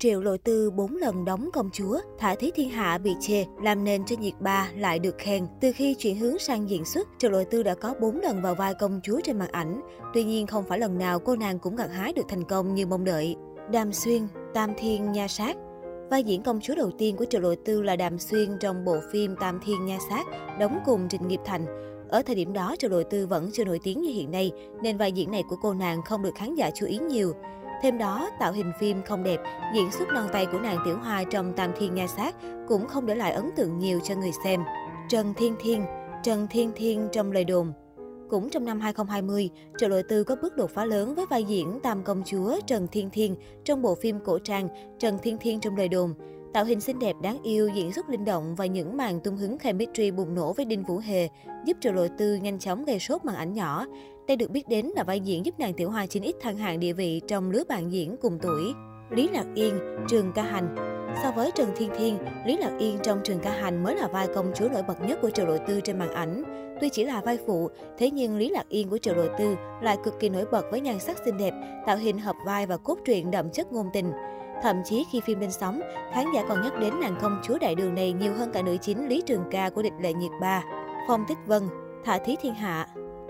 Triệu Lộ Tư bốn lần đóng công chúa, Thả Thí Thiên Hạ bị chê, làm nền cho nhiệt ba lại được khen. Từ khi chuyển hướng sang diễn xuất, Triệu Lộ Tư đã có bốn lần vào vai công chúa trên màn ảnh. Tuy nhiên không phải lần nào cô nàng cũng gặt hái được thành công như mong đợi. Đàm Xuyên, Tam Thiên Nha Sát Vai diễn công chúa đầu tiên của Triệu Lộ Tư là Đàm Xuyên trong bộ phim Tam Thiên Nha Sát, đóng cùng Trịnh Nghiệp Thành. Ở thời điểm đó, Triệu Lộ Tư vẫn chưa nổi tiếng như hiện nay, nên vai diễn này của cô nàng không được khán giả chú ý nhiều. Thêm đó, tạo hình phim không đẹp, diễn xuất non tay của nàng Tiểu Hoa trong Tam Thiên Nha Sát cũng không để lại ấn tượng nhiều cho người xem. Trần Thiên Thiên Trần Thiên Thiên trong lời đồn cũng trong năm 2020, Triệu Lộ Tư có bước đột phá lớn với vai diễn Tam Công Chúa Trần Thiên Thiên trong bộ phim cổ trang Trần Thiên Thiên trong lời đồn. Tạo hình xinh đẹp đáng yêu, diễn xuất linh động và những màn tung hứng chemistry bùng nổ với Đinh Vũ Hề giúp Triệu Lộ Tư nhanh chóng gây sốt màn ảnh nhỏ. Đây được biết đến là vai diễn giúp nàng Tiểu Hoa 9X thăng hạng địa vị trong lứa bạn diễn cùng tuổi. Lý Lạc Yên, Trường Ca Hành So với Trần Thiên Thiên, Lý Lạc Yên trong Trường Ca Hành mới là vai công chúa nổi bật nhất của Triệu Lộ Tư trên màn ảnh. Tuy chỉ là vai phụ, thế nhưng Lý Lạc Yên của Triệu Lộ Tư lại cực kỳ nổi bật với nhan sắc xinh đẹp, tạo hình hợp vai và cốt truyện đậm chất ngôn tình. Thậm chí khi phim lên sóng, khán giả còn nhắc đến nàng công chúa đại đường này nhiều hơn cả nữ chính Lý Trường Ca của địch lệ nhiệt ba. Phong Tích Vân, Thả Thí Thiên Hạ,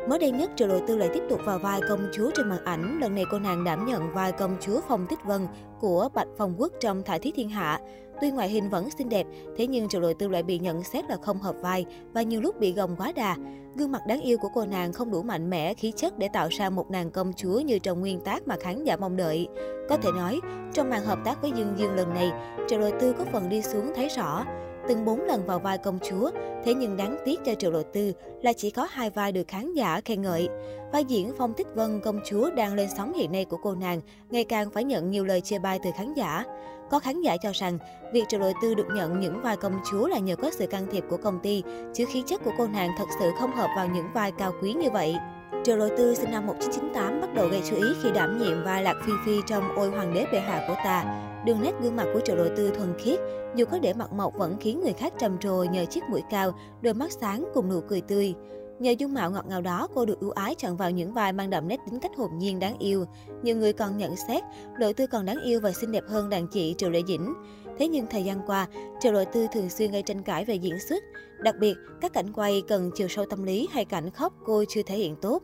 Mới đây nhất, Triệu Lộ Tư lại tiếp tục vào vai công chúa trên màn ảnh. Lần này cô nàng đảm nhận vai công chúa Phong Tích Vân của Bạch Phong Quốc trong thải Thí Thiên Hạ. Tuy ngoại hình vẫn xinh đẹp, thế nhưng Triệu Lộ Tư lại bị nhận xét là không hợp vai và nhiều lúc bị gồng quá đà. Gương mặt đáng yêu của cô nàng không đủ mạnh mẽ, khí chất để tạo ra một nàng công chúa như trong nguyên tác mà khán giả mong đợi. Có thể nói, trong màn hợp tác với Dương Dương lần này, Triệu Lộ Tư có phần đi xuống thấy rõ từng 4 lần vào vai công chúa, thế nhưng đáng tiếc cho Triệu Lộ Tư là chỉ có hai vai được khán giả khen ngợi. Vai diễn Phong Tích Vân công chúa đang lên sóng hiện nay của cô nàng ngày càng phải nhận nhiều lời chê bai từ khán giả. Có khán giả cho rằng việc Triệu Lộ Tư được nhận những vai công chúa là nhờ có sự can thiệp của công ty, chứ khí chất của cô nàng thật sự không hợp vào những vai cao quý như vậy. Triệu Lộ Tư sinh năm 1998 bắt đầu gây chú ý khi đảm nhiệm vai Lạc Phi Phi trong Ôi Hoàng đế bệ hạ của ta. Đường nét gương mặt của Triệu Lộ Tư thuần khiết, dù có để mặt mộc vẫn khiến người khác trầm trồ nhờ chiếc mũi cao, đôi mắt sáng cùng nụ cười tươi. Nhờ dung mạo ngọt ngào đó, cô được ưu ái chọn vào những vai mang đậm nét tính cách hồn nhiên đáng yêu. Nhiều người còn nhận xét, Lộ Tư còn đáng yêu và xinh đẹp hơn đàn chị Triệu Lệ Dĩnh. Thế nhưng thời gian qua, Triệu Lộ Tư thường xuyên gây tranh cãi về diễn xuất. Đặc biệt, các cảnh quay cần chiều sâu tâm lý hay cảnh khóc cô chưa thể hiện tốt.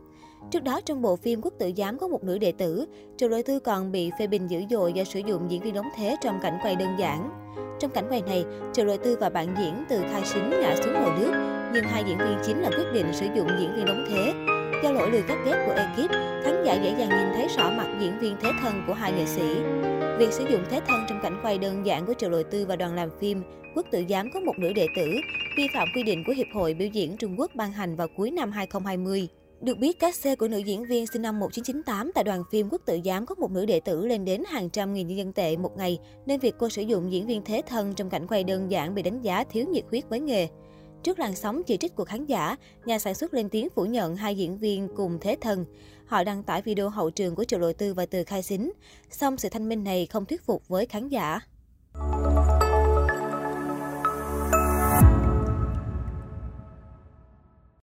Trước đó trong bộ phim Quốc tử giám có một nữ đệ tử, Triệu Lộ Tư còn bị phê bình dữ dội do sử dụng diễn viên đóng thế trong cảnh quay đơn giản. Trong cảnh quay này, Triệu Lộ Tư và bạn diễn từ khai xính ngã xuống hồ nước, nhưng hai diễn viên chính là quyết định sử dụng diễn viên đóng thế. Do lỗi lười cắt ghép của ekip, khán giả dễ dàng nhìn thấy rõ mặt diễn viên thế thân của hai nghệ sĩ. Việc sử dụng thế thân trong cảnh quay đơn giản của Triệu Lộ Tư và đoàn làm phim Quốc tự giám có một nữ đệ tử, vi phạm quy định của Hiệp hội Biểu diễn Trung Quốc ban hành vào cuối năm 2020. Được biết, các xe của nữ diễn viên sinh năm 1998 tại đoàn phim Quốc tự giám có một nữ đệ tử lên đến hàng trăm nghìn nhân dân tệ một ngày, nên việc cô sử dụng diễn viên thế thân trong cảnh quay đơn giản bị đánh giá thiếu nhiệt huyết với nghề. Trước làn sóng chỉ trích của khán giả, nhà sản xuất lên tiếng phủ nhận hai diễn viên cùng thế thân. Họ đăng tải video hậu trường của Triệu Lộ Tư và Từ Khai Xính. Song sự thanh minh này không thuyết phục với khán giả.